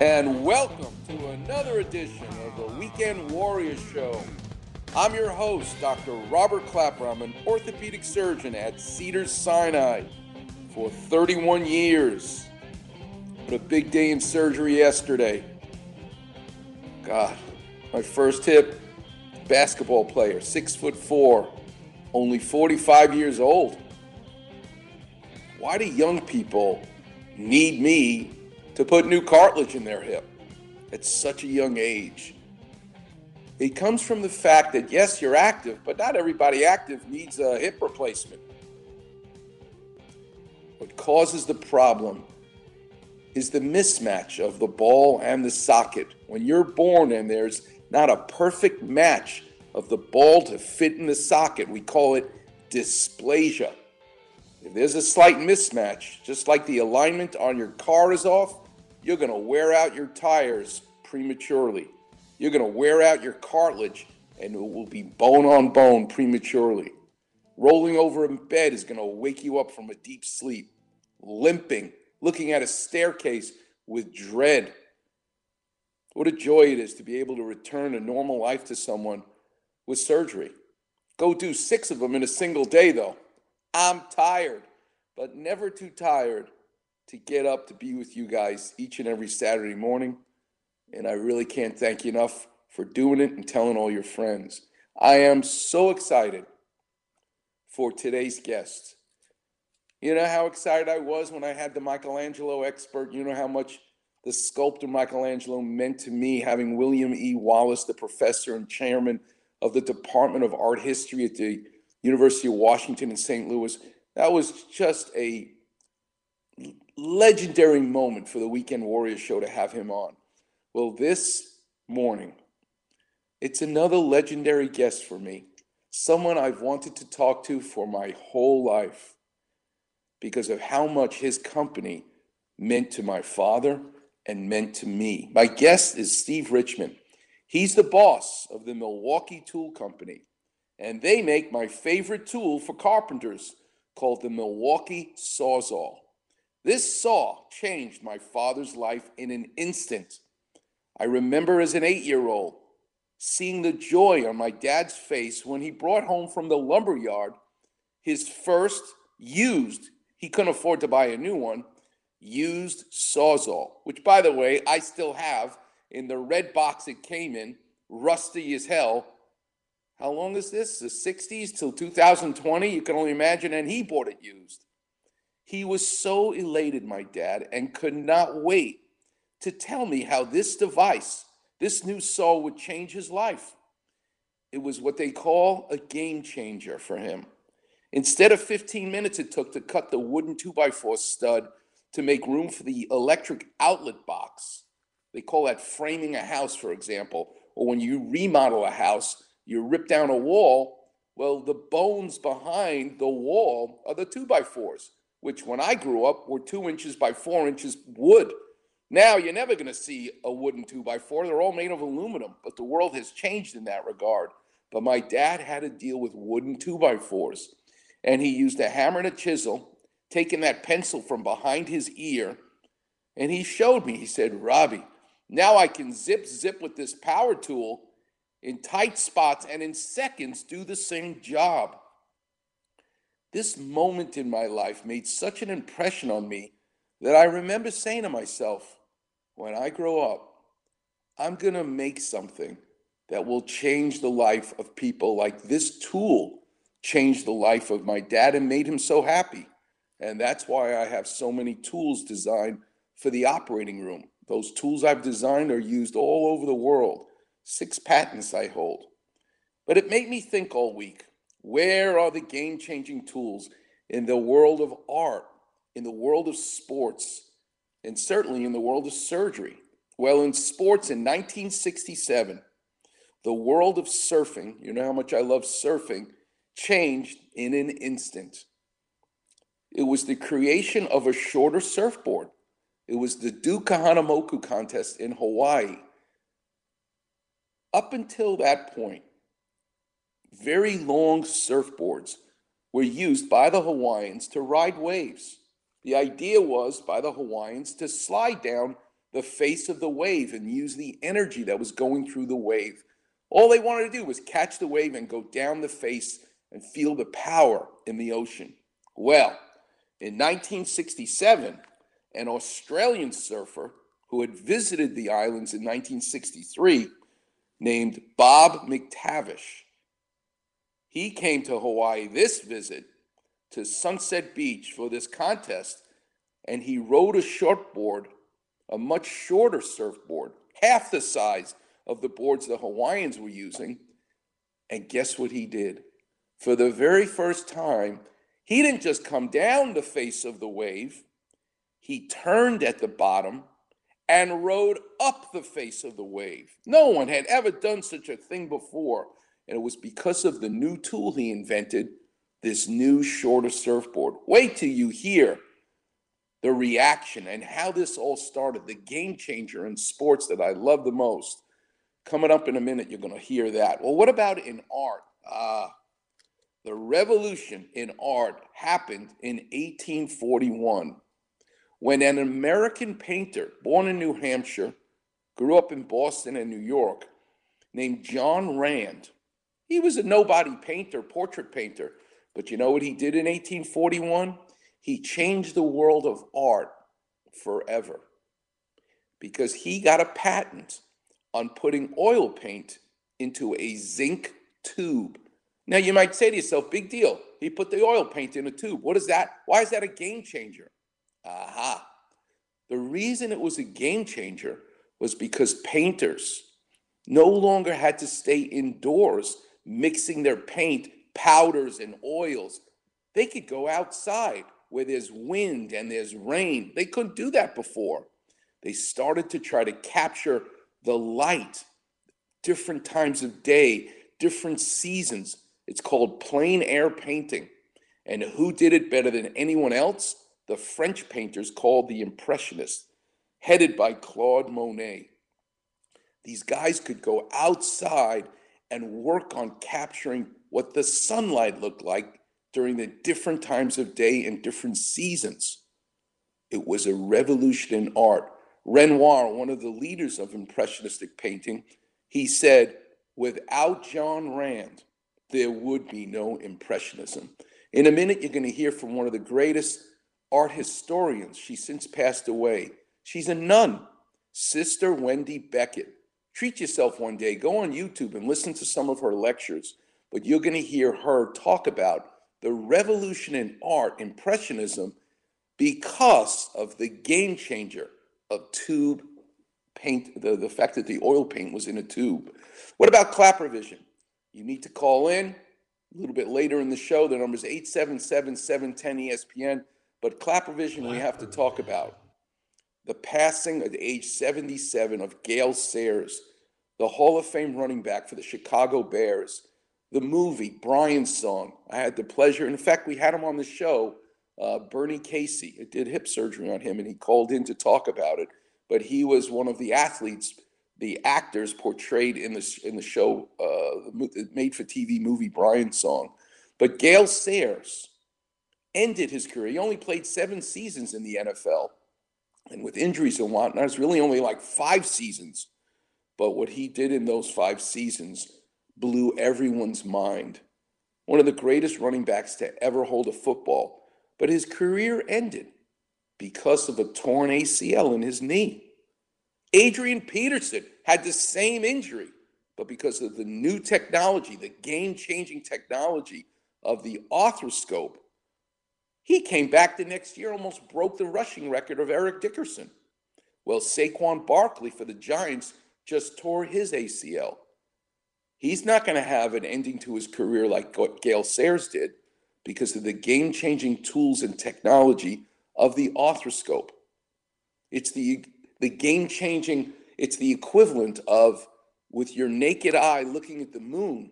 and welcome to another edition of the Weekend Warriors Show. I'm your host, Dr. Robert Clapper. I'm an orthopedic surgeon at Cedars Sinai for 31 years. What a big day in surgery yesterday. God, my first hip, basketball player, six foot four, only 45 years old. Why do young people need me to put new cartilage in their hip at such a young age. It comes from the fact that, yes, you're active, but not everybody active needs a hip replacement. What causes the problem is the mismatch of the ball and the socket. When you're born and there's not a perfect match of the ball to fit in the socket, we call it dysplasia. If there's a slight mismatch, just like the alignment on your car is off, you're going to wear out your tires prematurely. You're going to wear out your cartilage and it will be bone on bone prematurely. Rolling over in bed is going to wake you up from a deep sleep. Limping, looking at a staircase with dread. What a joy it is to be able to return a normal life to someone with surgery. Go do six of them in a single day, though. I'm tired, but never too tired to get up to be with you guys each and every Saturday morning. And I really can't thank you enough for doing it and telling all your friends. I am so excited for today's guest. You know how excited I was when I had the Michelangelo expert? You know how much the sculptor Michelangelo meant to me, having William E. Wallace, the professor and chairman of the Department of Art History at the University of Washington in St. Louis. That was just a legendary moment for the Weekend Warriors show to have him on. Well, this morning, it's another legendary guest for me, someone I've wanted to talk to for my whole life because of how much his company meant to my father and meant to me. My guest is Steve Richman. He's the boss of the Milwaukee Tool Company, and they make my favorite tool for carpenters called the Milwaukee Sawzall. This saw changed my father's life in an instant. I remember as an eight year old seeing the joy on my dad's face when he brought home from the lumber yard his first used, he couldn't afford to buy a new one, used Sawzall, which by the way, I still have in the red box it came in, rusty as hell. How long is this? The 60s till 2020? You can only imagine. And he bought it used. He was so elated, my dad, and could not wait to tell me how this device, this new saw, would change his life. It was what they call a game changer for him. Instead of 15 minutes it took to cut the wooden 2x4 stud to make room for the electric outlet box, they call that framing a house, for example, or when you remodel a house, you rip down a wall. Well, the bones behind the wall are the 2x4s which when I grew up were two inches by four inches wood. Now you're never going to see a wooden two by four. They're all made of aluminum, but the world has changed in that regard. But my dad had to deal with wooden two by fours, and he used a hammer and a chisel, taking that pencil from behind his ear, and he showed me. He said, Robbie, now I can zip, zip with this power tool in tight spots and in seconds do the same job. This moment in my life made such an impression on me that I remember saying to myself, when I grow up, I'm going to make something that will change the life of people like this tool changed the life of my dad and made him so happy. And that's why I have so many tools designed for the operating room. Those tools I've designed are used all over the world. Six patents I hold. But it made me think all week where are the game changing tools in the world of art, in the world of sports, and certainly in the world of surgery? Well, in sports in 1967, the world of surfing, you know how much I love surfing, changed in an instant. It was the creation of a shorter surfboard. It was the Duke Kahanamoku contest in Hawaii. Up until that point, very long surfboards were used by the Hawaiians to ride waves. The idea was by the Hawaiians to slide down the face of the wave and use the energy that was going through the wave. All they wanted to do was catch the wave and go down the face and feel the power in the ocean. Well, in 1967, an Australian surfer who had visited the islands in 1963 named Bob McTavish. He came to Hawaii this visit to Sunset Beach for this contest and he rode a shortboard, a much shorter surfboard, half the size of the boards the Hawaiians were using. And guess what he did? For the very first time, he didn't just come down the face of the wave, he turned at the bottom and rode up the face of the wave. No one had ever done such a thing before. And it was because of the new tool he invented, this new shorter surfboard. Wait till you hear the reaction and how this all started, the game changer in sports that I love the most. Coming up in a minute, you're going to hear that. Well, what about in art? Uh, the revolution in art happened in 1841 when an American painter born in New Hampshire, grew up in Boston and New York, named John Rand. He was a nobody painter, portrait painter. But you know what he did in 1841? He changed the world of art forever because he got a patent on putting oil paint into a zinc tube. Now you might say to yourself, big deal. He put the oil paint in a tube. What is that? Why is that a game changer? Aha. The reason it was a game changer was because painters no longer had to stay indoors mixing their paint, powders, and oils. They could go outside where there's wind and there's rain. They couldn't do that before. They started to try to capture the light, different times of day, different seasons. It's called plein air painting. And who did it better than anyone else? The French painters called the Impressionists, headed by Claude Monet. These guys could go outside and work on capturing what the sunlight looked like during the different times of day and different seasons. It was a revolution in art Renoir, one of the leaders of Impressionistic painting, he said, without John Rand, there would be no Impressionism. In a minute, you're going to hear from one of the greatest art historians. She's since passed away. She's a nun, Sister Wendy Beckett. Treat yourself one day, go on YouTube and listen to some of her lectures, but you're going to hear her talk about the revolution in art, Impressionism, because of the game changer of tube paint, the, the fact that the oil paint was in a tube. What about clapper vision? You need to call in a little bit later in the show. The number is 877 710 ESPN. But clapper vision, we have to talk about the passing at age 77 of Gale Sayers, the Hall of Fame running back for the Chicago Bears. The movie, Brian's Song. I had the pleasure, in fact, we had him on the show uh, Bernie Casey. It did hip surgery on him, and he called in to talk about it. But he was one of the athletes, the actors portrayed in this in the show, uh, made for TV movie Brian's Song. But Gale Sayers ended his career. He only played seven seasons in the NFL, and with injuries and whatnot, it's really only like five seasons. But what he did in those five seasons blew everyone's mind. One of the greatest running backs to ever hold a football but his career ended because of a torn ACL in his knee. Adrian Peterson had the same injury, but because of the new technology, the game changing technology of the arthroscope, he came back the next year, almost broke the rushing record of Eric Dickerson. Well, Saquon Barkley for the Giants just tore his ACL. He's not going to have an ending to his career like Gale Sayers did because of the game changing tools and technology of the arthroscope. It's the, the game changing, it's the equivalent of with your naked eye looking at the moon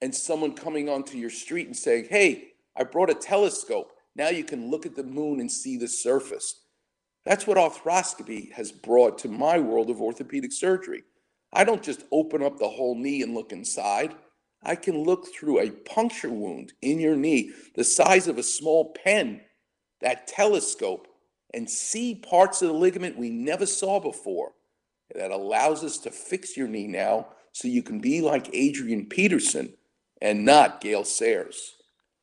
and someone coming onto your street and saying, Hey, I brought a telescope. Now you can look at the moon and see the surface. That's what arthroscopy has brought to my world of orthopedic surgery. I don't just open up the whole knee and look inside. I can look through a puncture wound in your knee, the size of a small pen, that telescope, and see parts of the ligament we never saw before. That allows us to fix your knee now so you can be like Adrian Peterson and not Gale Sayers.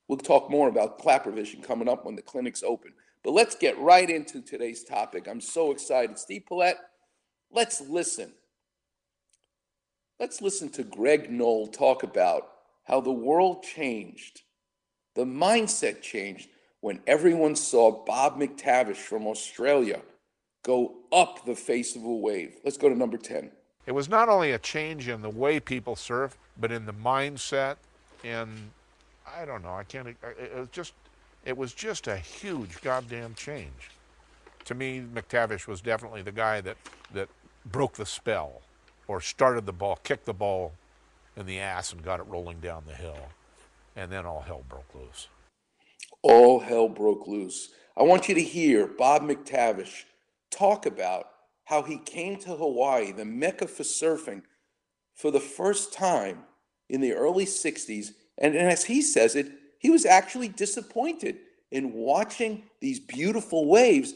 We'll talk more about Clapper Vision coming up when the clinic's open. But let's get right into today's topic. I'm so excited. Steve Paulette, let's listen Let's listen to Greg Noll talk about how the world changed. The mindset changed when everyone saw Bob McTavish from Australia go up the face of a wave. Let's go to number 10. It was not only a change in the way people surf, but in the mindset. And I don't know, I can't, it was just, it was just a huge goddamn change. To me, McTavish was definitely the guy that, that broke the spell or started the ball, kicked the ball in the ass and got it rolling down the hill. And then all hell broke loose. All hell broke loose. I want you to hear Bob McTavish talk about how he came to Hawaii, the mecca for surfing, for the first time in the early 60s. And, and as he says it, he was actually disappointed in watching these beautiful waves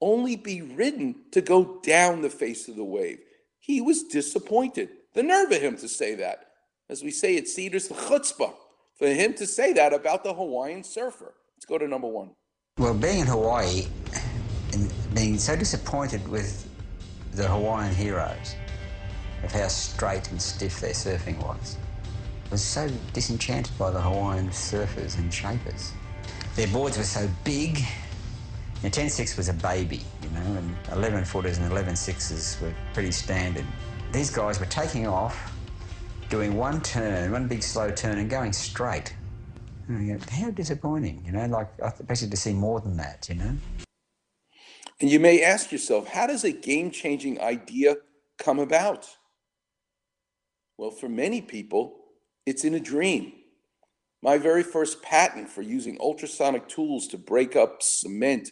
only be ridden to go down the face of the wave. He was disappointed. The nerve of him to say that. As we say at Cedars, the chutzpah for him to say that about the Hawaiian surfer. Let's go to number one. Well, being in Hawaii and being so disappointed with the Hawaiian heroes, of how straight and stiff their surfing was. Was so disenchanted by the Hawaiian surfers and shapers. Their boards were so big now, 10.6 was a baby, you know, and 11 footers and 11 sixes were pretty standard. These guys were taking off, doing one turn, one big slow turn, and going straight. Go, how disappointing, you know, like I expected to see more than that, you know. And you may ask yourself, how does a game changing idea come about? Well, for many people, it's in a dream. My very first patent for using ultrasonic tools to break up cement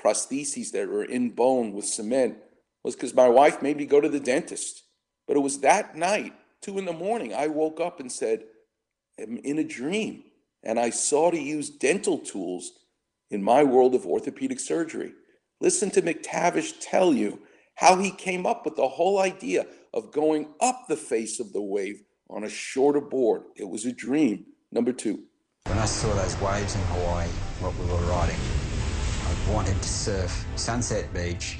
prostheses that were in bone with cement was because my wife made me go to the dentist. But it was that night, two in the morning, I woke up and said, I'm in a dream. And I saw to use dental tools in my world of orthopedic surgery. Listen to McTavish tell you how he came up with the whole idea of going up the face of the wave on a shorter board. It was a dream. Number two. When I saw those waves in Hawaii, what we were riding, I wanted to surf Sunset Beach.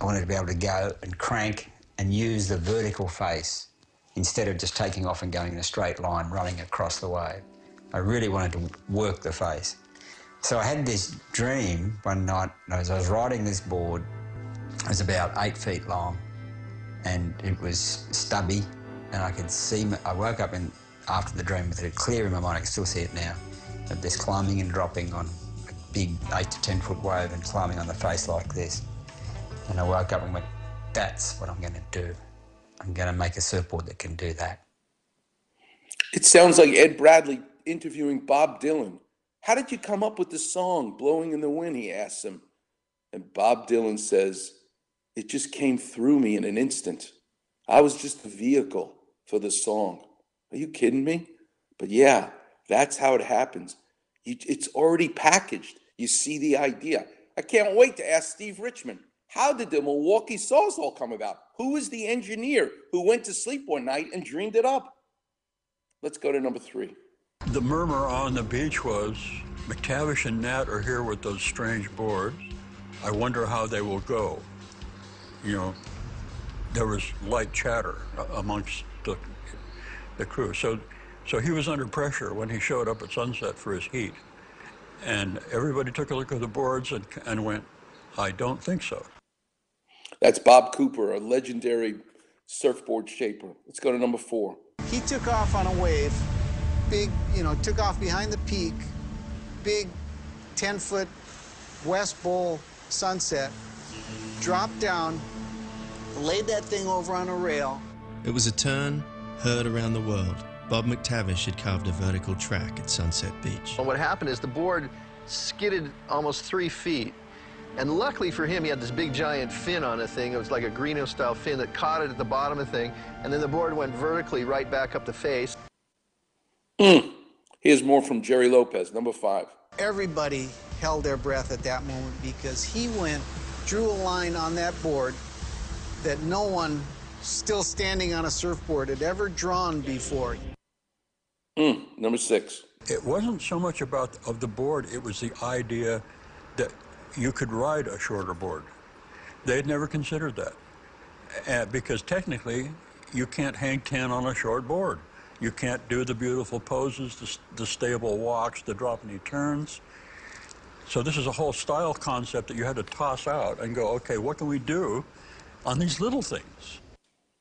I wanted to be able to go and crank and use the vertical face instead of just taking off and going in a straight line, running across the wave. I really wanted to work the face. So I had this dream one night as I was riding this board. It was about eight feet long and it was stubby and I could see, I woke up in, after the dream with it clear in my mind, I can still see it now, of this climbing and dropping on a big eight to 10 foot wave and climbing on the face like this. And I woke up and went, that's what I'm going to do. I'm going to make a surfboard that can do that. It sounds like Ed Bradley interviewing Bob Dylan. How did you come up with the song, Blowing in the Wind? He asks him. And Bob Dylan says, It just came through me in an instant. I was just the vehicle for the song. Are you kidding me? But yeah, that's how it happens. it's already packaged. You see the idea. I can't wait to ask Steve Richman How did the Milwaukee Sawzall come about? Who was the engineer who went to sleep one night and dreamed it up? Let's go to number three. The murmur on the beach was McTavish and Nat are here with those strange boards. I wonder how they will go. You know, there was light chatter amongst the, the crew. So, so he was under pressure when he showed up at sunset for his heat. And everybody took a look at the boards and, and went, I don't think so. That's Bob Cooper, a legendary surfboard shaper. Let's go to number four. He took off on a wave, big, you know, took off behind the peak, big 10 foot West Bowl sunset, dropped down, laid that thing over on a rail. It was a turn heard around the world. Bob McTavish had carved a vertical track at Sunset Beach. Well, what happened is the board skidded almost three feet. And luckily for him, he had this big giant fin on the thing. It was like a Greenough style fin that caught it at the bottom of the thing. And then the board went vertically right back up the face. Mm. Here's more from Gerry Lopez, number five. Everybody held their breath at that moment because he went, drew a line on that board that no one still standing on a surfboard had ever drawn before. Mm. Number six. It wasn't so much about of the board, it was the idea that you could ride a shorter board. They had never considered that. Uh, because technically, you can't hang 10 on a short board. You can't do the beautiful poses, the, the stable walks, the drop and turns. So this is a whole style concept that you had to toss out and go, okay, what can we do on these little things?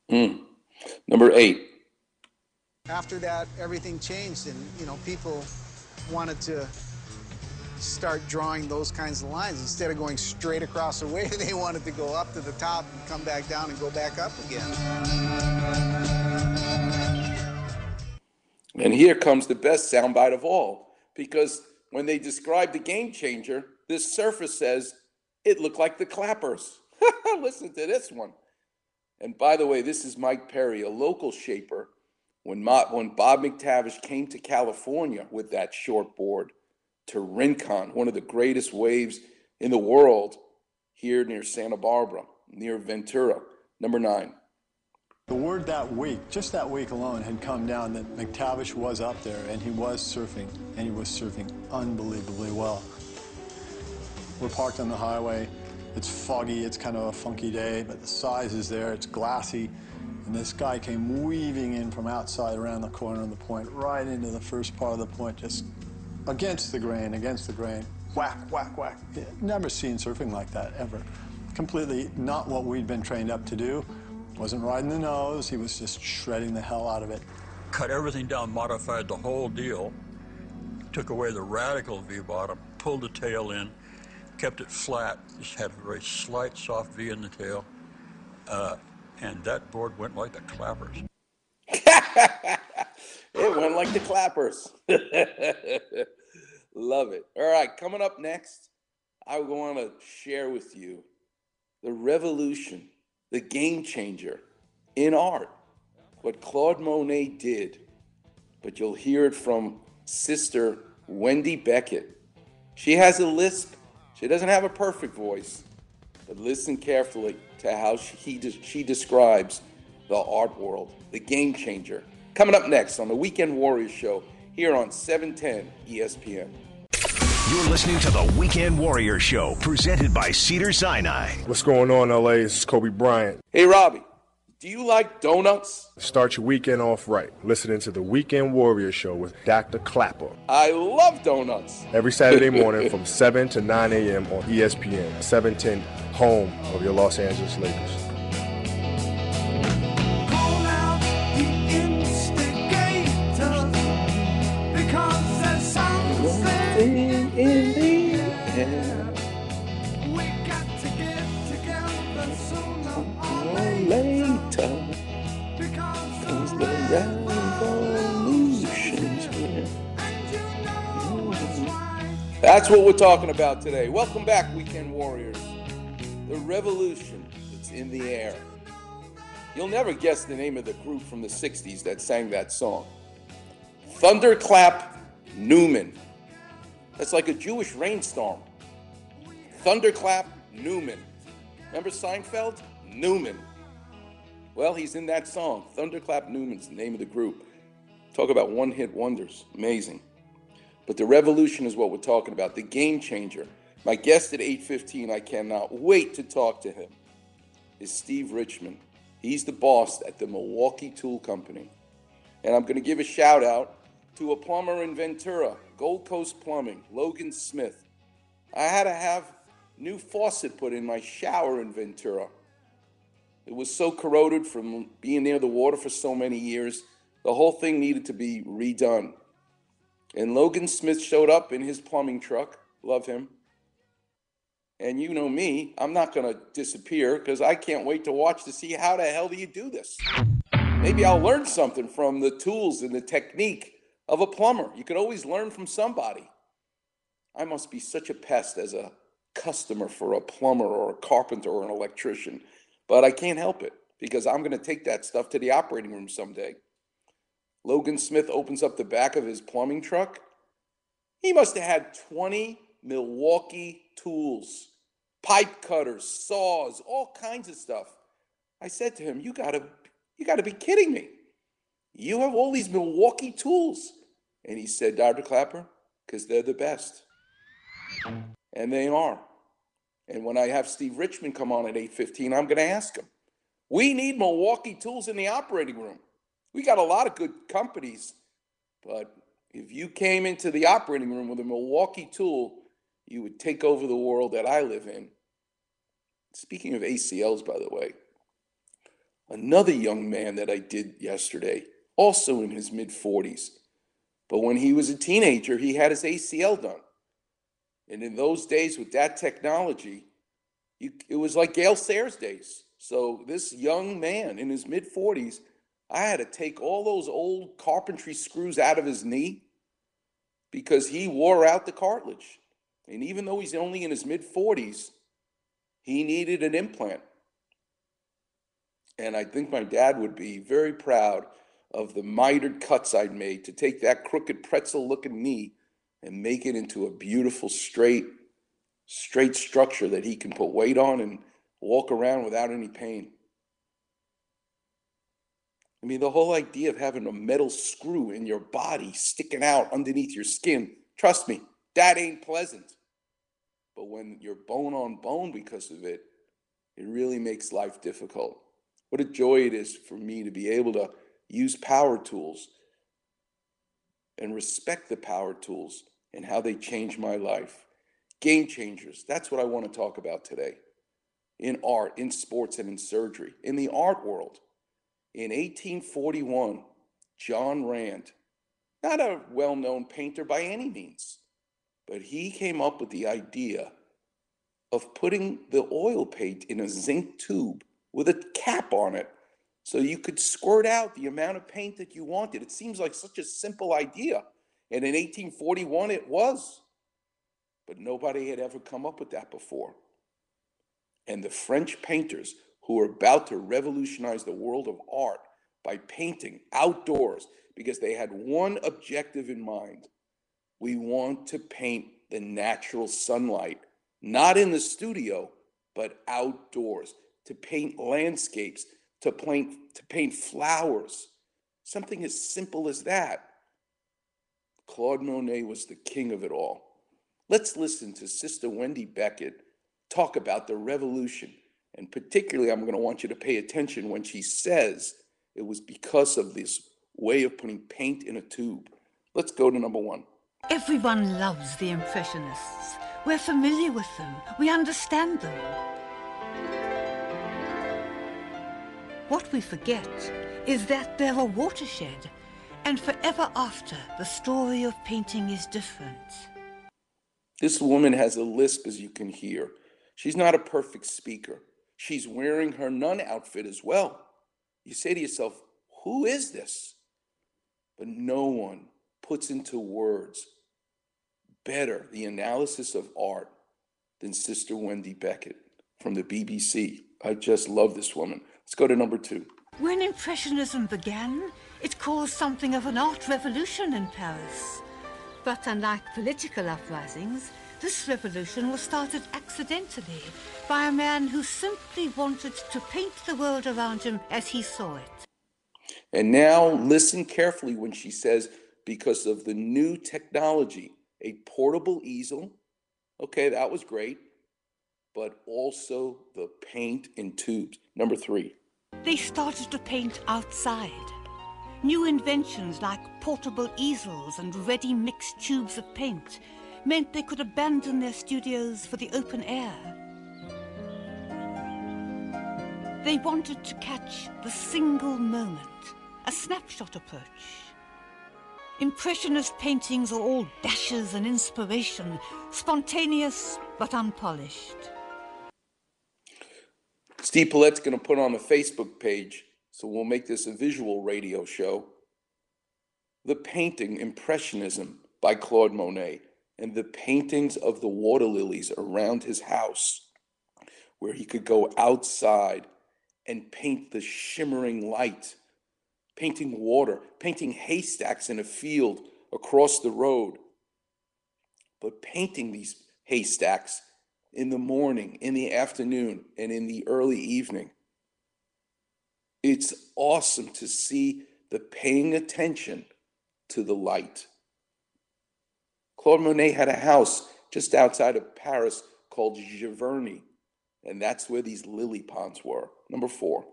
Mm. Number eight. After that, everything changed, and you know, people wanted to start drawing those kinds of lines instead of going straight across the way. They wanted to go up to the top and come back down and go back up again. And here comes the best soundbite of all, because when they describe the game changer, this surface says it looked like the clappers. Listen to this one. And by the way, this is Mike Perry, a local shaper. When, when Bob McTavish came to California with that short board to Rincon, one of the greatest waves in the world, here near Santa Barbara, near Ventura, number nine. The word that week, just that week alone, had come down that McTavish was up there and he was surfing, and he was surfing unbelievably well. We're parked on the highway. It's foggy, it's kind of a funky day, but the size is there, it's glassy. And this guy came weaving in from outside around the corner of the point, right into the first part of the point, just against the grain, against the grain. Whack, whack, whack. Never seen surfing like that, ever. Completely not what we'd been trained up to do. Wasn't riding the nose, he was just shredding the hell out of it. Cut everything down, modified the whole deal, took away the radical V bottom, pulled the tail in, kept it flat, just had a very slight soft V in the tail. Uh, and that board went like the clappers. it went like the clappers. Love it. All right, coming up next, I want to share with you the revolution, the game changer in art, what Claude Monet did. But you'll hear it from sister Wendy Beckett. She has a lisp. She doesn't have a perfect voice, but listen carefully to how she, he, she describes the art world, the game changer. Coming up next on the Weekend Warriors Show here on 710 ESPN. You're listening to the Weekend Warrior Show, presented by Cedar Sinai. What's going on, LA? This is Kobe Bryant. Hey, Robbie, do you like donuts? Start your weekend off right, listening to the Weekend Warrior Show with Dr. Clapper. I love donuts. Every Saturday morning from 7 to 9 a.m. on ESPN, 710, home of your Los Angeles Lakers. That's what we're talking about today. Welcome back, Weekend Warriors. The revolution that's in the air. You'll never guess the name of the group from the 60s that sang that song. Thunderclap Newman. That's like a Jewish rainstorm. Thunderclap Newman. Remember Seinfeld? Newman. Well, he's in that song. Thunderclap Newman's the name of the group. Talk about one hit wonders. Amazing. But the revolution is what we're talking about, the game changer. My guest at 8:15, I cannot wait to talk to him. Is Steve Richman. He's the boss at the Milwaukee Tool Company. And I'm going to give a shout out to a plumber in Ventura, Gold Coast Plumbing, Logan Smith. I had to have new faucet put in my shower in Ventura. It was so corroded from being near the water for so many years. The whole thing needed to be redone. And Logan Smith showed up in his plumbing truck. Love him. And you know me, I'm not going to disappear because I can't wait to watch to see how the hell do you do this. Maybe I'll learn something from the tools and the technique of a plumber. You can always learn from somebody. I must be such a pest as a customer for a plumber or a carpenter or an electrician, but I can't help it because I'm going to take that stuff to the operating room someday. Logan Smith opens up the back of his plumbing truck. He must have had 20 Milwaukee tools, pipe cutters, saws, all kinds of stuff. I said to him, "You got to you got to be kidding me. You have all these Milwaukee tools." And he said, "Dr. Clapper, cuz they're the best." And they are. And when I have Steve Richman come on at 8:15, I'm going to ask him. We need Milwaukee tools in the operating room. We got a lot of good companies, but if you came into the operating room with a Milwaukee tool, you would take over the world that I live in. Speaking of ACLs, by the way, another young man that I did yesterday, also in his mid 40s, but when he was a teenager, he had his ACL done. And in those days, with that technology, you, it was like Gale Sayers days. So this young man in his mid 40s, I had to take all those old carpentry screws out of his knee because he wore out the cartilage. And even though he's only in his mid 40s, he needed an implant. And I think my dad would be very proud of the mitered cuts I'd made to take that crooked pretzel looking knee and make it into a beautiful straight straight structure that he can put weight on and walk around without any pain. I mean, the whole idea of having a metal screw in your body sticking out underneath your skin, trust me, that ain't pleasant. But when you're bone on bone because of it, it really makes life difficult. What a joy it is for me to be able to use power tools and respect the power tools and how they change my life. Game changers, that's what I want to talk about today. In art, in sports, and in surgery. In the art world, in 1841, John Rand, not a well known painter by any means, but he came up with the idea of putting the oil paint in a zinc tube with a cap on it so you could squirt out the amount of paint that you wanted. It seems like such a simple idea. And in 1841, it was. But nobody had ever come up with that before. And the French painters who were about to revolutionize the world of art by painting outdoors because they had one objective in mind. We want to paint the natural sunlight, not in the studio, but outdoors, to paint landscapes, to paint, to paint flowers, something as simple as that. Claude Monet was the king of it all. Let's listen to Sister Wendy Beckett talk about the revolution. And particularly, I'm going to want you to pay attention when she says it was because of this way of putting paint in a tube. Let's go to number one. Everyone loves the Impressionists. We're familiar with them. We understand them. What we forget is that they're a watershed, and forever after, the story of painting is different. This woman has a lisp, as you can hear. She's not a perfect speaker. She's wearing her nun outfit as well. You say to yourself, who is this? But no one puts into words better the analysis of art than Sister Wendy Beckett from the BBC. I just love this woman. Let's go to number two. When Impressionism began, it caused something of an art revolution in Paris. But unlike political uprisings, this revolution was started accidentally by a man who simply wanted to paint the world around him as he saw it. And now listen carefully when she says, because of the new technology, a portable easel. Okay, that was great. But also the paint in tubes. Number three. They started to paint outside. New inventions like portable easels and ready mixed tubes of paint meant they could abandon their studios for the open air. They wanted to catch the single moment, a snapshot approach. Impressionist paintings are all dashes and inspiration, spontaneous but unpolished. Steve Paulette's going to put on a Facebook page, so we'll make this a visual radio show. The painting Impressionism by Claude Monet and the paintings of the water lilies around his house, where he could go outside and paint the shimmering light, painting water, painting haystacks in a field across the road. But painting these haystacks in the morning, in the afternoon, and in the early evening. It's awesome to see the paying attention to the light. Claude Monet had a house just outside of Paris called Giverny, and that's where these lily ponds were. Number four.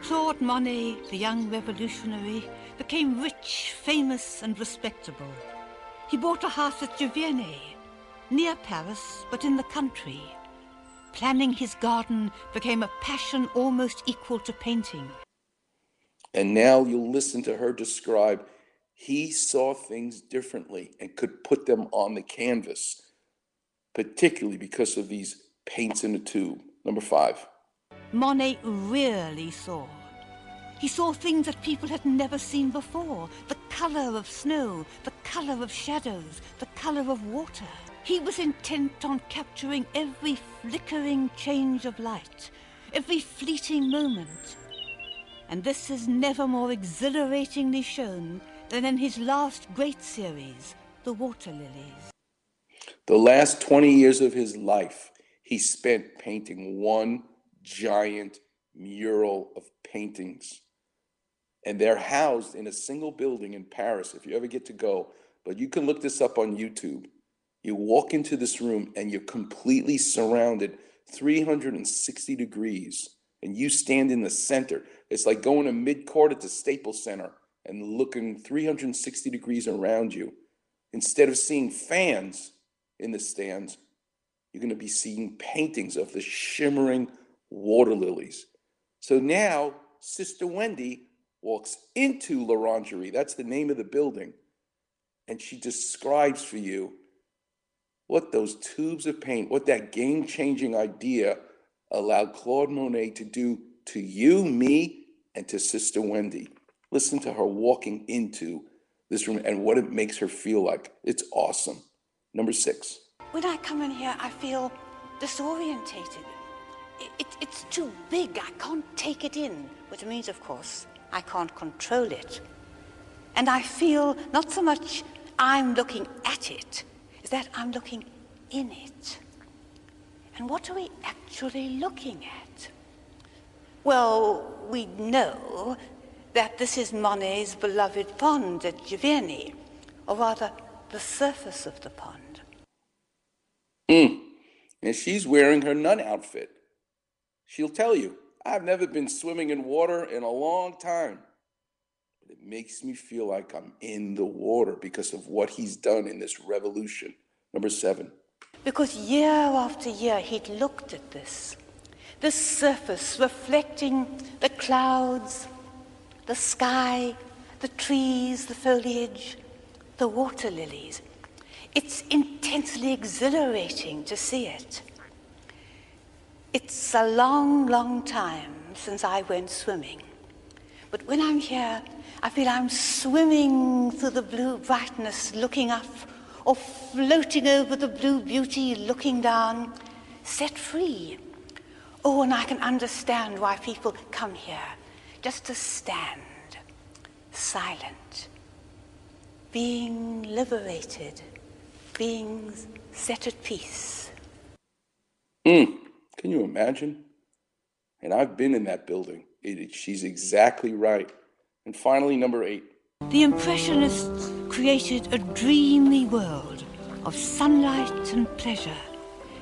Claude Monet, the young revolutionary, became rich, famous, and respectable. He bought a house at Giverny, near Paris, but in the country. Planning his garden became a passion almost equal to painting. And now you'll listen to her describe he saw things differently and could put them on the canvas, particularly because of these paints in a tube. Number five. Monet really saw. He saw things that people had never seen before the colour of snow, the colour of shadows, the colour of water. He was intent on capturing every flickering change of light, every fleeting moment. And this is never more exhilaratingly shown than in his last great series, The Water Lilies. The last 20 years of his life, he spent painting one giant mural of paintings. And they're housed in a single building in Paris, if you ever get to go. But you can look this up on YouTube. You walk into this room and you're completely surrounded 360 degrees, and you stand in the center. It's like going to mid court at the Staples Center and looking 360 degrees around you. Instead of seeing fans in the stands, you're going to be seeing paintings of the shimmering water lilies. So now, Sister Wendy walks into L'Orangerie, that's the name of the building, and she describes for you what those tubes of paint, what that game changing idea allowed Claude Monet to do to you, me, and to Sister Wendy. Listen to her walking into this room and what it makes her feel like. It's awesome. Number six. When I come in here, I feel disorientated. It, it, it's too big. I can't take it in, which means, of course, I can't control it. And I feel not so much I'm looking at it, is that I'm looking in it. And what are we actually looking at? Well, we know that this is Monet's beloved pond at Giverny, or rather, the surface of the pond. Mm. And she's wearing her nun outfit. She'll tell you, I've never been swimming in water in a long time. But it makes me feel like I'm in the water because of what he's done in this revolution. Number seven. Because year after year he'd looked at this, this surface reflecting the clouds, the sky, the trees, the foliage, the water lilies. It's intensely exhilarating to see it. It's a long, long time since I went swimming. But when I'm here, I feel I'm swimming through the blue brightness, looking up, or floating over the blue beauty, looking down, set free. Oh, and I can understand why people come here just to stand, silent, being liberated, being set at peace. Mm. Can you imagine? And I've been in that building. It, she's exactly right. And finally, number eight. The Impressionists created a dreamy world of sunlight and pleasure.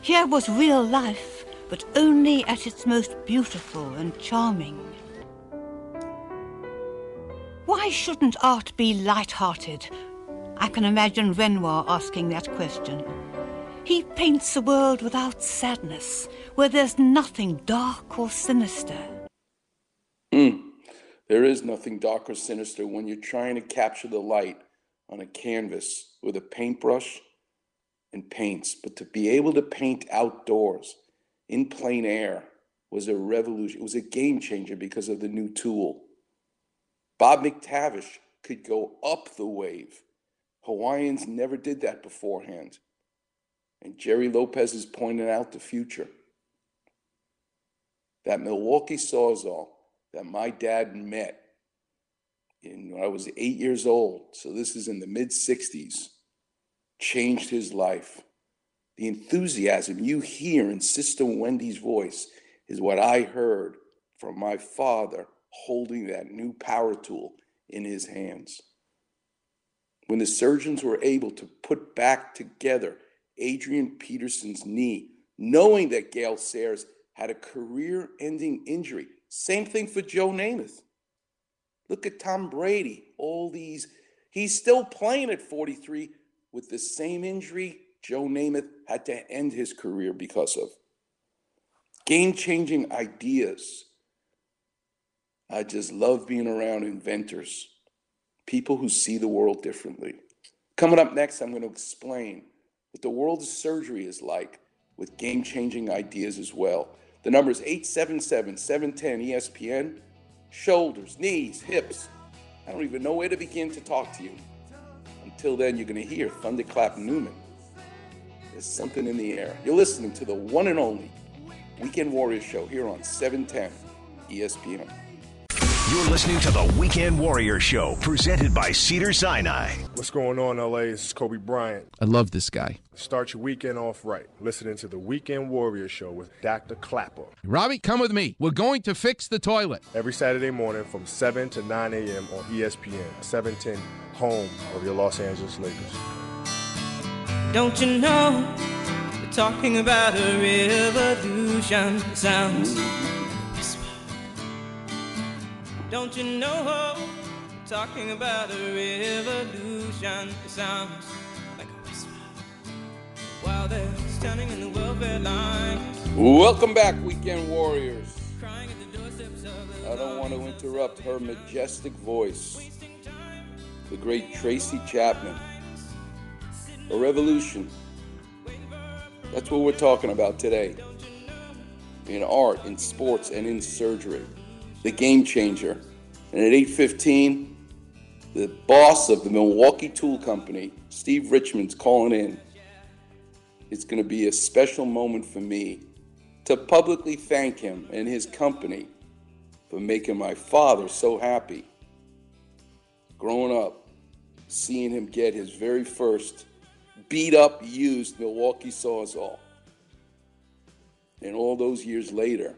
Here was real life, but only at its most beautiful and charming. Why shouldn't art be light-hearted? I can imagine Renoir asking that question. He paints a world without sadness, where there's nothing dark or sinister. Mm. There is nothing dark or sinister when you're trying to capture the light on a canvas with a paintbrush and paints. But to be able to paint outdoors in plein air was a revolution. It was a game changer because of the new tool. Bob McTavish could go up the wave. Hawaiians never did that beforehand. And Gerry Lopez is pointing out the future. That Milwaukee Sawzall that my dad met in, when I was eight years old, so this is in the mid 60s, changed his life. The enthusiasm you hear in Sister Wendy's voice is what I heard from my father holding that new power tool in his hands. When the surgeons were able to put back together Adrian Peterson's knee, knowing that Gale Sayers had a career ending injury, same thing for Joe Namath. Look at Tom Brady, all these, he's still playing at 43 with the same injury Joe Namath had to end his career because of. Game changing ideas. I just love being around inventors, people who see the world differently. Coming up next, I'm going to explain what the world of surgery is like with game changing ideas as well. The number is 877 710 ESPN. Shoulders, knees, hips. I don't even know where to begin to talk to you. Until then, you're going to hear Thunderclap Newman. There's something in the air. You're listening to the one and only Weekend Warriors show here on 710 ESPN. You're listening to the Weekend Warrior Show, presented by Cedar Sinai. What's going on, LA? This is Kobe Bryant. I love this guy. Start your weekend off right. Listening to the Weekend Warrior Show with Dr. Klapper. Robbie, come with me. We're going to fix the toilet. Every Saturday morning from 7 to 9 a.m. on ESPN, 710, home of your Los Angeles Lakers. Don't you know? We're talking about a revolution. It sounds. Don't you know? Talking about a revolution. It sounds like a whisper. While they're standing in the welfare line. Welcome back, Weekend Warriors. I don't want to interrupt her majestic voice, the great Tracy Chapman. A revolution. That's what we're talking about today. In art, in sports, and in surgery. The game changer. And at 8:15, the boss of the Milwaukee Tool Company, Steve Richman's calling in. It's going to be a special moment for me to publicly thank him and his company for making my father so happy. Growing up, seeing him get his very first beat up, used Milwaukee Sawzall. And all those years later,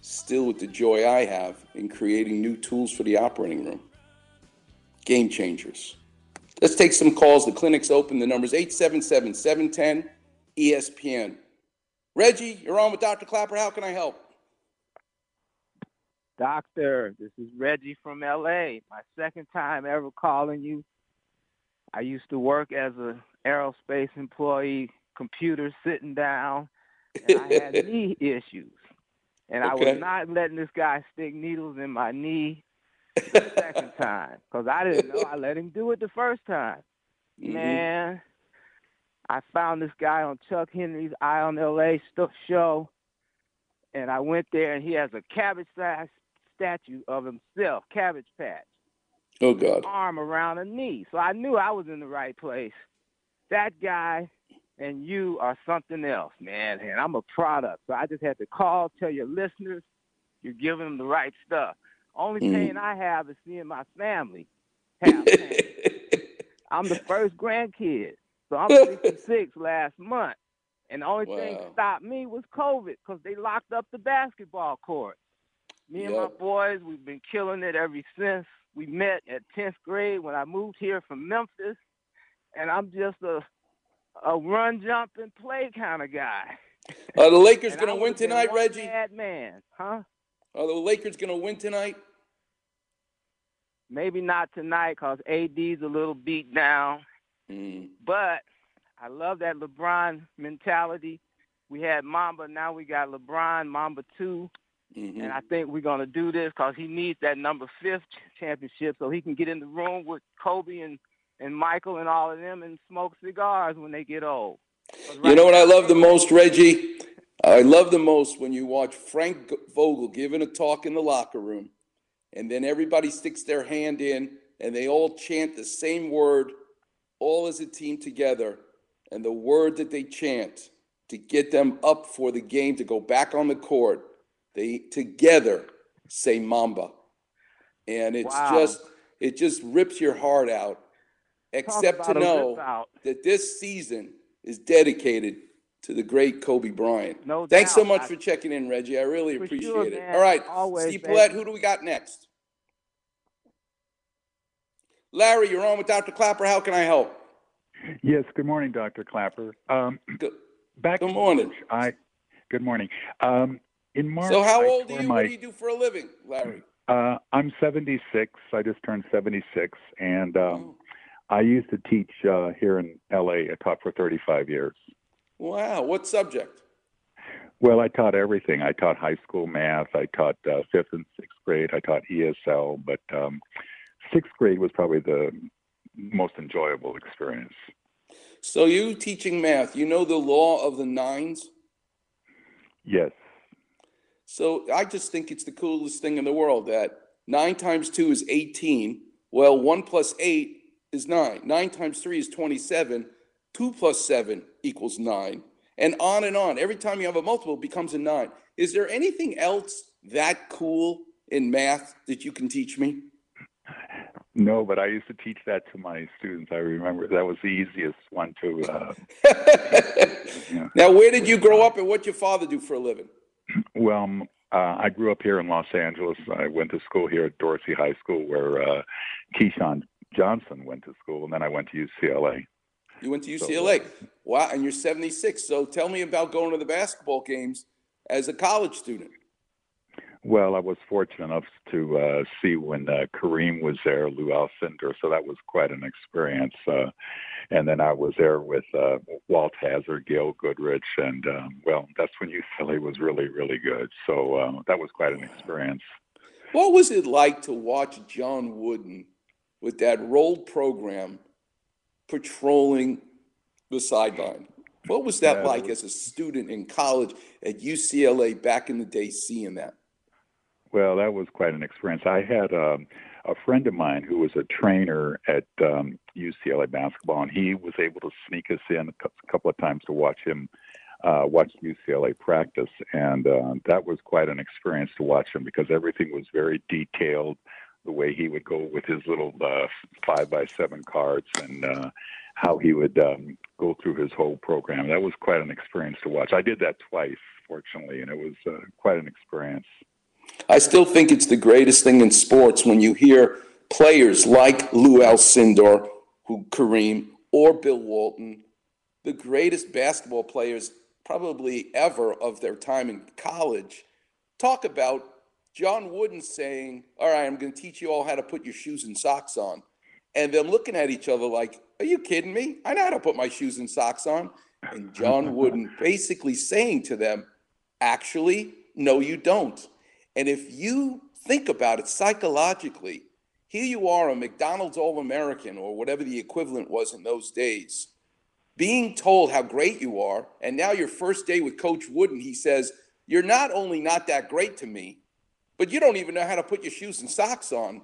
still with the joy I have in creating new tools for the operating room. Game changers. Let's take some calls. The clinic's open. The number's 877 710 ESPN. Reggie, you're on with Dr. Klapper. How can I help? Doctor, this is Reggie from LA. My second time ever calling you. I used to work as a aerospace employee, computer sitting down, and I had knee issues. And I was not letting this guy stick needles in my knee the second time because I didn't know. I let him do it the first time. Mhm. Man, I found this guy on Chuck Henry's Eye on LA show, and I went there, and he has a cabbage-sized statue of himself, Cabbage Patch, Oh, God. arm around a knee. So I knew I was in the right place. That guy and you are something else, man. And I'm a product. So I just had to call, tell your listeners you're giving them the right stuff. Only Mhm. pain I have is seeing my family have pain. I'm the first grandkid. So I'm 66 last month. And the only thing that stopped me was COVID because they locked up the basketball court. Me and my boys, we've been killing it ever since. We met at 10th grade when I moved here from Memphis. And I'm just a a run, jump, and play kind of guy. Are the Lakers going to win tonight, Reggie? Bad man, huh? Are the Lakers going to win tonight? Maybe not tonight because AD's a little beat down. Mm. But I love that LeBron mentality. We had Mamba, now we got LeBron, Mamba 2. Mm-hmm. And I think we're gonna do this because he needs that number fifth championship so he can get in the room with Kobe and and Michael and all of them and smoke cigars when they get old. 'Cause You know what I love the most, Reggie? I love the most when you watch Frank Vogel giving a talk in the locker room, and then everybody sticks their hand in and they all chant the same word, all as a team together. And the word that they chant to get them up for the game to go back on the court, they together say Mamba. And it's Wow. just, it just rips your heart out, except to about a rip know that this season is dedicated to the great Kobe Bryant. No Thanks so much I- for checking in, Reggie. I really appreciate sure, it. man. All right, Always, Steve baby. Paulette, who do we got next? Larry, you're on with Dr. Klapper. How can I help? Yes, good morning, Dr. Klapper. Um, back good in morning. March, I good morning. Um, in March, so, how old tore are you? My, What do you do for a living, Larry? uh, I'm 76. I just turned 76, and Oh. I used to teach uh, here in LA. I taught for 35 years. Wow, what subject? Well, I taught everything. I taught high school math. I taught uh, fifth and sixth grade. I taught ESL, but um, sixth grade was probably the most enjoyable experience. So, you teaching math, you know the law of the nines? Yes. So I just think it's the coolest thing in the world that nine times two is 18. Well, one plus eight is nine. Nine times three is 27. Two plus seven equals nine. And on and on. Every time you have a multiple, it becomes a nine. Is there anything else that cool in math that you can teach me? No, but I used to teach that to my students. I remember that was the easiest one to. Uh. Now, where did you grow up and what did your father do for a living? Well, um, uh, I grew up here in Los Angeles. I went to school here at Dorsey High School, where uh, Keyshawn Johnson went to school, and then I went to UCLA. You went to UCLA. Wow, and you're 76. So tell me about going to the basketball games as a college student. Well, I was fortunate enough to uh, see when uh, Kareem was there, Lou Alcindor, so that was quite an experience. Uh, and then I was there with uh, Walt Hazzard, Gail Goodrich, and um, well, that's when UCLA was really, really good. So uh, that was quite an experience. What was it like to watch John Wooden with that rolled program patrolling the sideline? What was that Yeah, like it as a student in college at UCLA back in the day seeing that? Well, that was quite an experience. I had um, a friend of mine who was a trainer at um, UCLA basketball, and he was able to sneak us in a couple of times to watch him uh, watch UCLA practice, and uh, that was quite an experience to watch him because everything was very detailed. The way he would go with his little uh, five by seven cards, and uh, how he would um, go through his whole program. That was quite an experience to watch. I did that twice, fortunately, and it was uh, quite an experience. I still think it's the greatest thing in sports when you hear players like Lou Alcindor, who Kareem, or Bill Walton, the greatest basketball players probably ever of their time in college, talk about John Wooden saying, All right, I'm going to teach you all how to put your shoes and socks on. And them looking at each other like, Are you kidding me? I know how to put my shoes and socks on. And John Wooden basically saying to them, Actually, no, you don't. And if you think about it psychologically, here you are, a McDonald's All American or whatever the equivalent was in those days, being told how great you are. And now, your first day with Coach Wooden, he says, You're not only not that great to me, but you don't even know how to put your shoes and socks on,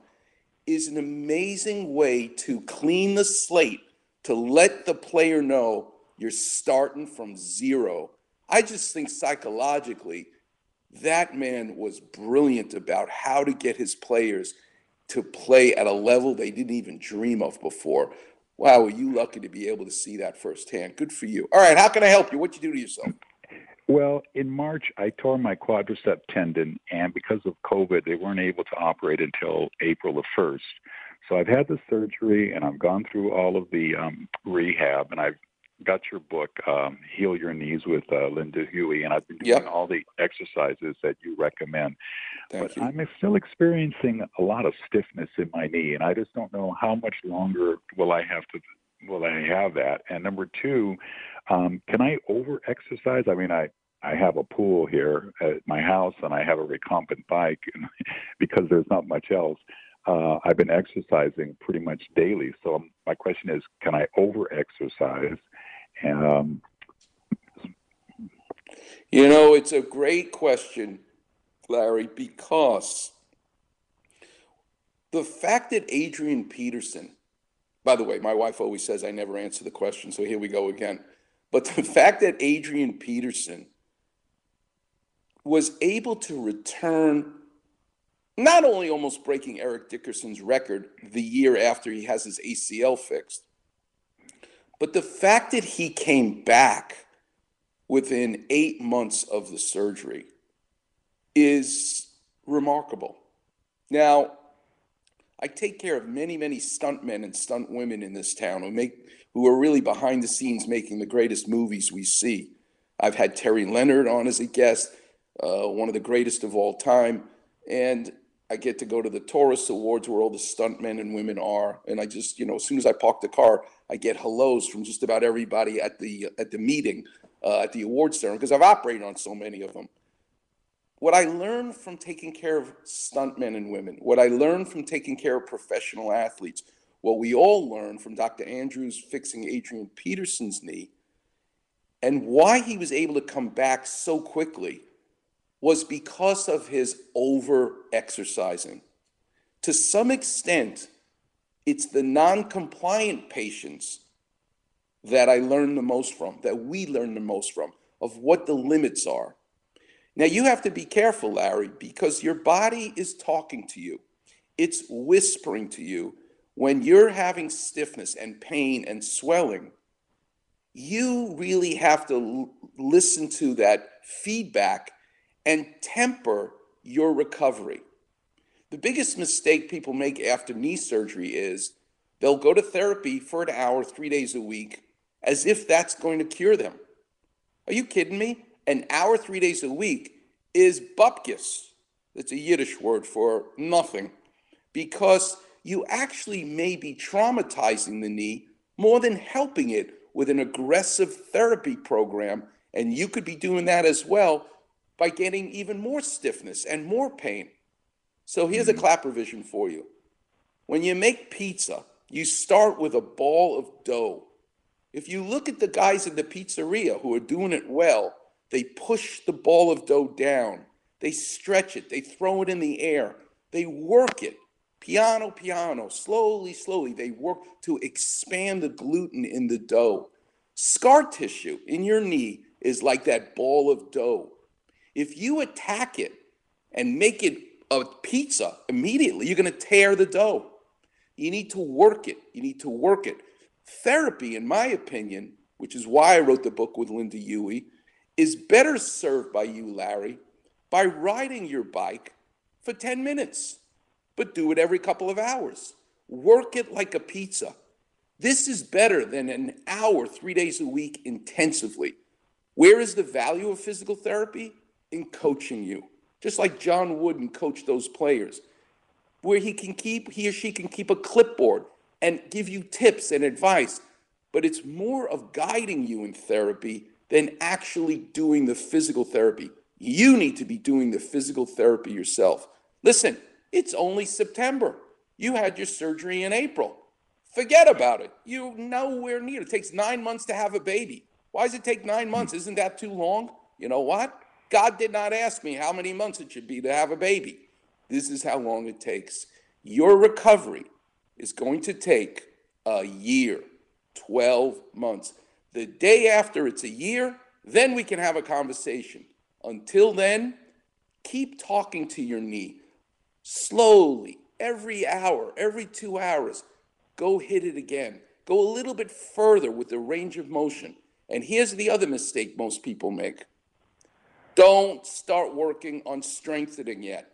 is an amazing way to clean the slate, to let the player know you're starting from zero. I just think psychologically, that man was brilliant about how to get his players to play at a level they didn't even dream of before. Wow, were you lucky to be able to see that firsthand? Good for you. All right, how can I help you? What you do to yourself? Well, in March, I tore my quadricep tendon, and because of COVID, they weren't able to operate until April the 1st. So I've had the surgery, and I've gone through all of the um, rehab, and I've got your book, um, Heal Your Knees with uh, Linda Huey, and I've been doing Yep. all the exercises that you recommend. Thank but you. I'm still experiencing a lot of stiffness in my knee, and I just don't know how much longer will I have to will I have that. And number two, um, can I over exercise? I mean, I I have a pool here at my house, and I have a recumbent bike, and because there's not much else, uh, I've been exercising pretty much daily. So um, my question is, can I over-exercise? Um, You know, it's a great question, Larry, because the fact that Adrian Peterson, by the way, my wife always says I never answer the question, so here we go again. But the fact that Adrian Peterson was able to return, not only almost breaking Eric Dickerson's record the year after he has his ACL fixed, but the fact that he came back within eight months of the surgery is remarkable. Now, I take care of many, many stuntmen and stunt women in this town who make who are really behind the scenes making the greatest movies we see. I've had Terry Leonard on as a guest, uh, one of the greatest of all time, and I get to go to the Taurus Awards where all the stuntmen and women are, and I just, you know, as soon as I park the car, I get hellos from just about everybody at the at the meeting, uh, at the awards ceremony, because I've operated on so many of them. What I learned from taking care of stuntmen and women, what I learned from taking care of professional athletes, what we all learned from Dr. Andrews fixing Adrian Peterson's knee, and why he was able to come back so quickly was because of his over exercising. To some extent, it's the non compliant patients that I learned the most from, that we learn the most from, of what the limits are. Now, you have to be careful, Larry, because your body is talking to you. It's whispering to you when you're having stiffness and pain and swelling. You really have to l- listen to that feedback and temper your recovery. The biggest mistake people make after knee surgery is they'll go to therapy for an hour, three days a week, as if that's going to cure them. Are you kidding me? An hour, three days a week is bupkis. It's a Yiddish word for nothing, because you actually may be traumatizing the knee more than helping it with an aggressive therapy program. And you could be doing that as well by getting even more stiffness and more pain. So here's a mm-hmm. clap revision for you. When you make pizza, you start with a ball of dough. If you look at the guys in the pizzeria who are doing it well, they push the ball of dough down, they stretch it, they throw it in the air, they work it piano, piano, slowly, slowly. They work to expand the gluten in the dough. Scar tissue in your knee is like that ball of dough. If you attack it and make it a pizza immediately, you're going to tear the dough. You need to work it. You need to work it. Therapy, in my opinion, which is why I wrote the book with Linda Huey, is better served by you, Larry, by riding your bike for 10 minutes, but do it every couple of hours. Work it like a pizza. This is better than an hour, three days a week intensively. Where is the value of physical therapy? In coaching you, just like John Wooden coached those players, where he can keep, he or she can keep a clipboard and give you tips and advice. But it's more of guiding you in therapy than actually doing the physical therapy. You need to be doing the physical therapy yourself. Listen, it's only September. You had your surgery in April. Forget about it. You're nowhere near. It takes nine months to have a baby. Why does it take nine months? Isn't that too long? You know what? God did not ask me how many months it should be to have a baby. This is how long it takes. Your recovery is going to take a year, 12 months. The day after it's a year, then we can have a conversation. Until then, keep talking to your knee slowly, every hour, every two hours. Go hit it again. Go a little bit further with the range of motion. And here's the other mistake most people make don't start working on strengthening yet.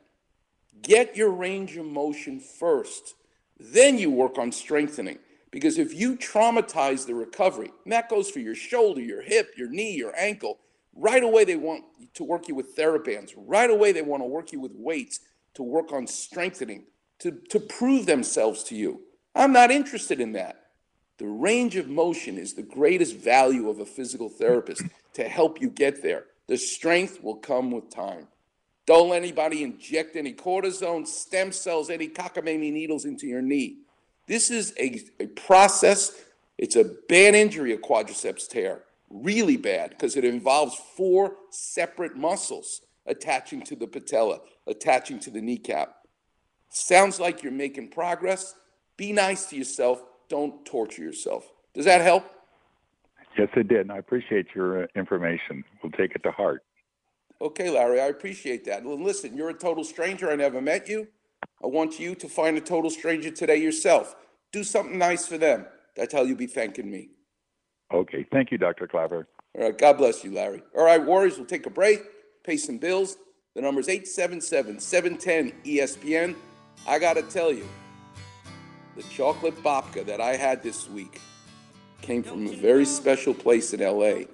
Get your range of motion first, then you work on strengthening. Because if you traumatize the recovery, and that goes for your shoulder, your hip, your knee, your ankle, right away they want to work you with therabands. Right away they want to work you with weights to work on strengthening, to, to prove themselves to you. I'm not interested in that. The range of motion is the greatest value of a physical therapist to help you get there. The strength will come with time. Don't let anybody inject any cortisone, stem cells, any cockamamie needles into your knee. This is a, a process. It's a bad injury, a quadriceps tear. Really bad because it involves four separate muscles attaching to the patella, attaching to the kneecap. Sounds like you're making progress. Be nice to yourself. Don't torture yourself. Does that help? Yes, it did. And I appreciate your uh, information. We'll take it to heart. Okay, Larry, I appreciate that. Well, listen, you're a total stranger. I never met you. I want you to find a total stranger today yourself. Do something nice for them. That's how you'll be thanking me. Okay. Thank you, Dr. Klapper. All right. God bless you, Larry. All right, Warriors, we'll take a break, pay some bills. The number is 877 710 ESPN. I got to tell you, the chocolate babka that I had this week came from a very special place in LA.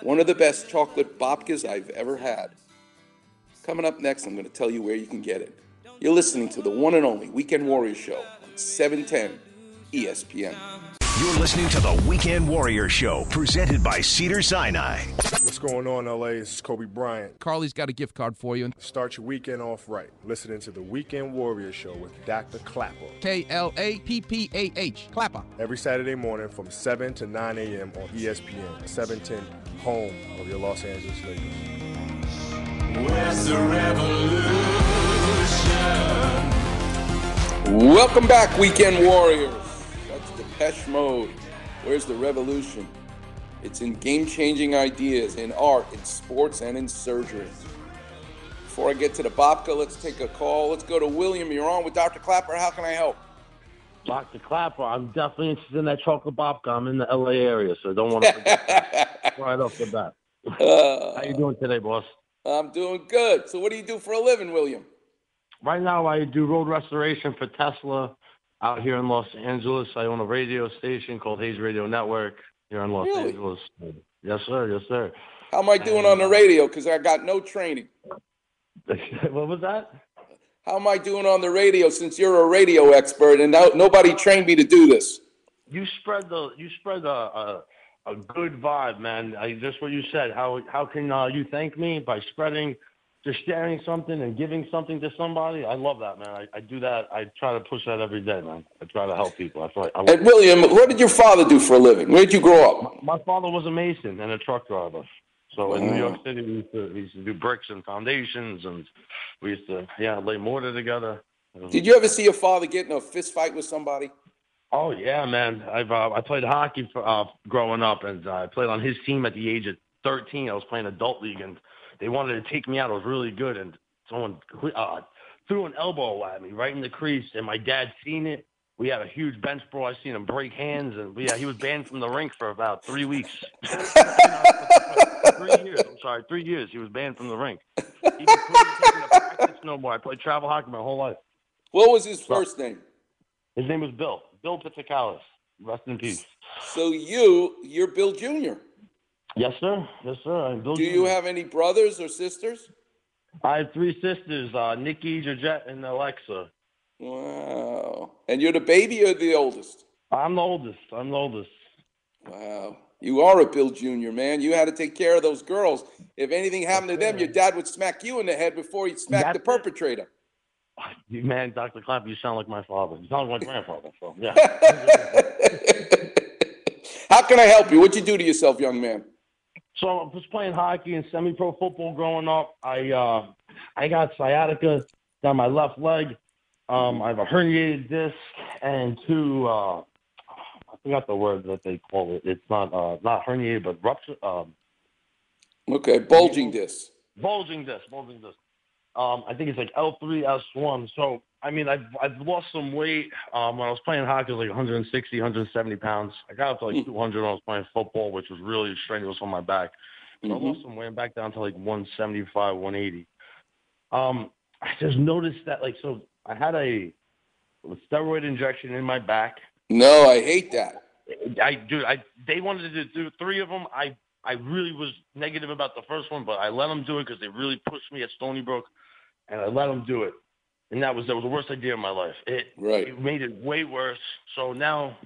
One of the best chocolate babkas I've ever had. Coming up next, I'm going to tell you where you can get it. You're listening to the one and only Weekend Warrior Show on 710 ESPN. You're listening to the Weekend Warrior Show, presented by Cedar Sinai. What's going on, LA? This is Kobe Bryant. Carly's got a gift card for you. Start your weekend off right. Listening to the Weekend Warrior Show with Dr. Klapper. K L A P P A H. Klapper. Every Saturday morning from 7 to 9 a.m. on ESPN, 710, home of your Los Angeles Lakers. Where's the revolution? Welcome back, Weekend Warriors. Depeche Mode. Where's the revolution? It's in game changing ideas, in art, in sports, and in surgery. Before I get to the Babka, let's take a call. Let's go to William. You're on with Dr. Klapper. How can I help? Dr. Klapper, I'm definitely interested in that chocolate babka. I'm in the LA area, so I don't want to forget that right off the bat. Uh, How you doing today, boss? I'm doing good. So, what do you do for a living, William? Right now, I do road restoration for Tesla out here in Los Angeles. I own a radio station called Hayes Radio Network here in Los Really? Angeles. Yes, sir. Yes, sir. How am I doing on the radio? Because I got no training. what was that? How am I doing on the radio since you're a radio expert and no, nobody trained me to do this? You spread the you spread a a, a good vibe, man. I, just what you said. How how can uh, you thank me by spreading, just sharing something and giving something to somebody? I love that, man. I, I do that. I try to push that every day, man. I try to help people. I feel like I And William, what did your father do for a living? Where did you grow up? My father was a mason and a truck driver. So in New York City, we used, to, we used to do bricks and foundations, and we used to yeah lay mortar together. Did you ever see your father get in a fist fight with somebody? Oh yeah, man. I've uh, I played hockey for, uh, growing up, and uh, I played on his team at the age of 13. I was playing adult league, and they wanted to take me out. I was really good, and someone uh, threw an elbow at me right in the crease, and my dad seen it. We had a huge bench brawl. I seen him break hands, and yeah, he was banned from the rink for about three weeks. three years. I'm sorry, three years. He was banned from the rink. He couldn't take me to practice no more. I played travel hockey my whole life. What was his first name? His name was Bill. Bill Pitsakalis. Rest in peace. So you, you're Bill Jr. Yes, sir. Yes, sir. I'm Bill. Do you have any brothers or sisters? I have three sisters, uh, Nikki, Georgette, and Alexa. Wow. And you're the baby or the oldest? I'm the oldest. I'm the oldest. Wow. You are a Bill Jr., man. You had to take care of those girls. If anything happened to them, your dad would smack you in the head before he'd smack the perpetrator. You, man, Dr. Klapper, you sound like my father. You sound like my grandfather. So, yeah. How can I help you? What'd you do to yourself, young man? So I was playing hockey and semi-pro football growing up. I uh, I got sciatica down my left leg. Um, I have a herniated disc and two. Uh, I forgot the word that they call it. It's not uh, not herniated, but rupture. Um, Okay, bulging disc. bulging disc, bulging disc. Um, I think it's like L three S one. So I mean, I've I've lost some weight. Um, when I was playing hockey, I was like 160, 170 pounds. I got up to like 200 when I was playing football, which was really strenuous on my back. So I lost some weight I'm back down to like 175, 180. Um, I just noticed that like so I had a steroid injection in my back. No, I hate that. I dude, I they wanted to do three of them. I I really was negative about the first one, but I let them do it because they really pushed me at Stony Brook, and I let them do it. And that was that was the worst idea of my life. It Right. it made it way worse. So now,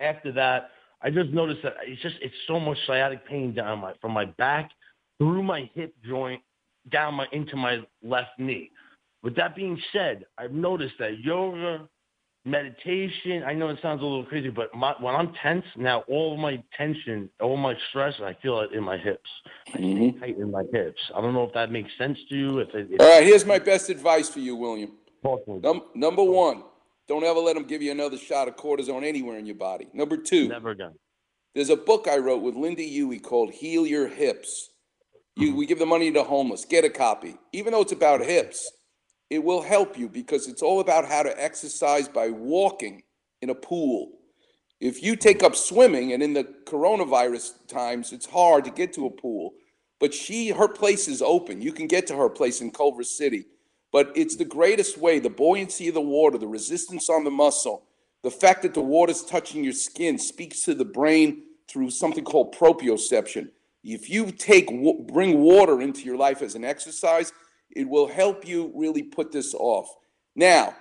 after that, I just noticed that it's just it's so much sciatic pain down my from my back through my hip joint down my into my left knee. With that being said, I've noticed that yoga, meditation. I know it sounds a little crazy, but my, when I'm tense now, all my tension, all my stress, I feel it in my hips. I mm-hmm. feel tight in my hips. I don't know if that makes sense to you. If it, if All right, here's my best advice for you, William. Talk to me. Num- number one, don't ever let them give you another shot of cortisone anywhere in your body. Number two, Never again. there's a book I wrote with Linda Huey called Heal Your Hips. You, mm-hmm. we give the money to homeless. Get a copy. Even though it's about hips, it will help you because it's all about how to exercise by walking in a pool. If you take up swimming, and in the coronavirus times, it's hard to get to a pool, but she, her place is open. You can get to her place in Culver City, but it's the greatest way. The buoyancy of the water, the resistance on the muscle, the fact that the water's touching your skin speaks to the brain through something called proprioception. If you take bring water into your life as an exercise, it will help you really put this off. Now,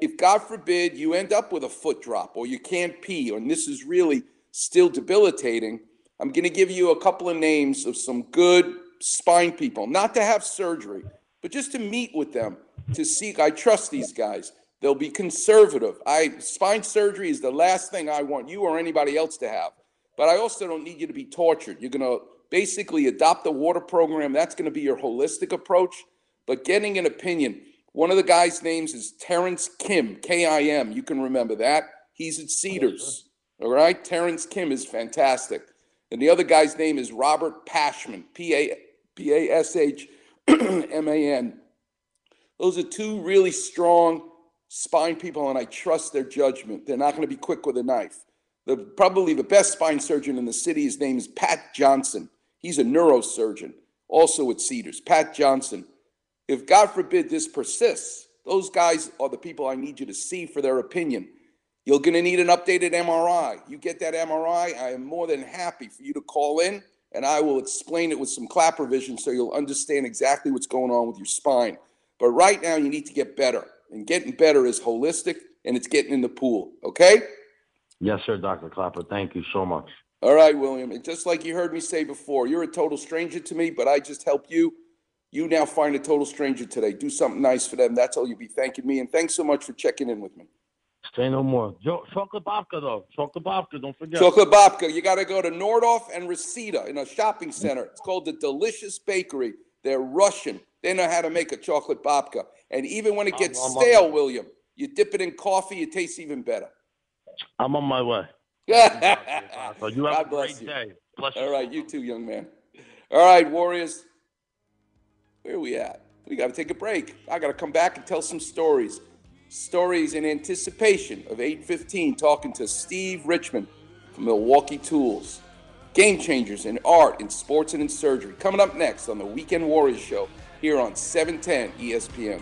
if God forbid you end up with a foot drop or you can't pee, and this is really still debilitating, I'm going to give you a couple of names of some good spine people, not to have surgery, but just to meet with them to seek. I trust these guys. They'll be conservative. I spine surgery is the last thing I want you or anybody else to have. But I also don't need you to be tortured. You're going to basically adopt the water program. That's going to be your holistic approach. But getting an opinion. One of the guys' names is Terrence Kim, K I M. You can remember that. He's at Cedars. Uh-huh. All right. Terrence Kim is fantastic. And the other guy's name is Robert Pashman, P A P A S H M A N. Those are two really strong spine people, and I trust their judgment. They're not going to be quick with a knife. The, probably the best spine surgeon in the city, his name is Pat Johnson. He's a neurosurgeon, also at Cedars. Pat Johnson. If God forbid this persists, those guys are the people I need you to see for their opinion. You're going to need an updated MRI. You get that MRI, I am more than happy for you to call in and I will explain it with some clap revision so you'll understand exactly what's going on with your spine. But right now, you need to get better. And getting better is holistic and it's getting in the pool. Okay? Yes, sir, Dr. Klapper. Thank you so much. All right, William. And just like you heard me say before, you're a total stranger to me, but I just help you. You now find a total stranger today. Do something nice for them. That's all you'll be thanking me. And thanks so much for checking in with me. Say no more. Jo- chocolate babka, though. Chocolate babka, don't forget. Chocolate Babka, you got to go to Nordhoff and Reseda in a shopping mm. center. It's called the Delicious Bakery. They're Russian. They know how to make a chocolate babka. And even when it gets I'm- I'm- stale, William, you dip it in coffee, it tastes even better. I'm on my way. You have God a bless great you. day. Bless All right, you too, young man. All right, Warriors. Where are we at? We got to take a break. I got to come back and tell some stories. Stories in anticipation of 815 talking to Steve Richman from Milwaukee Tools. Game changers in art, in sports, and in surgery. Coming up next on the Weekend Warriors Show here on 710 ESPN.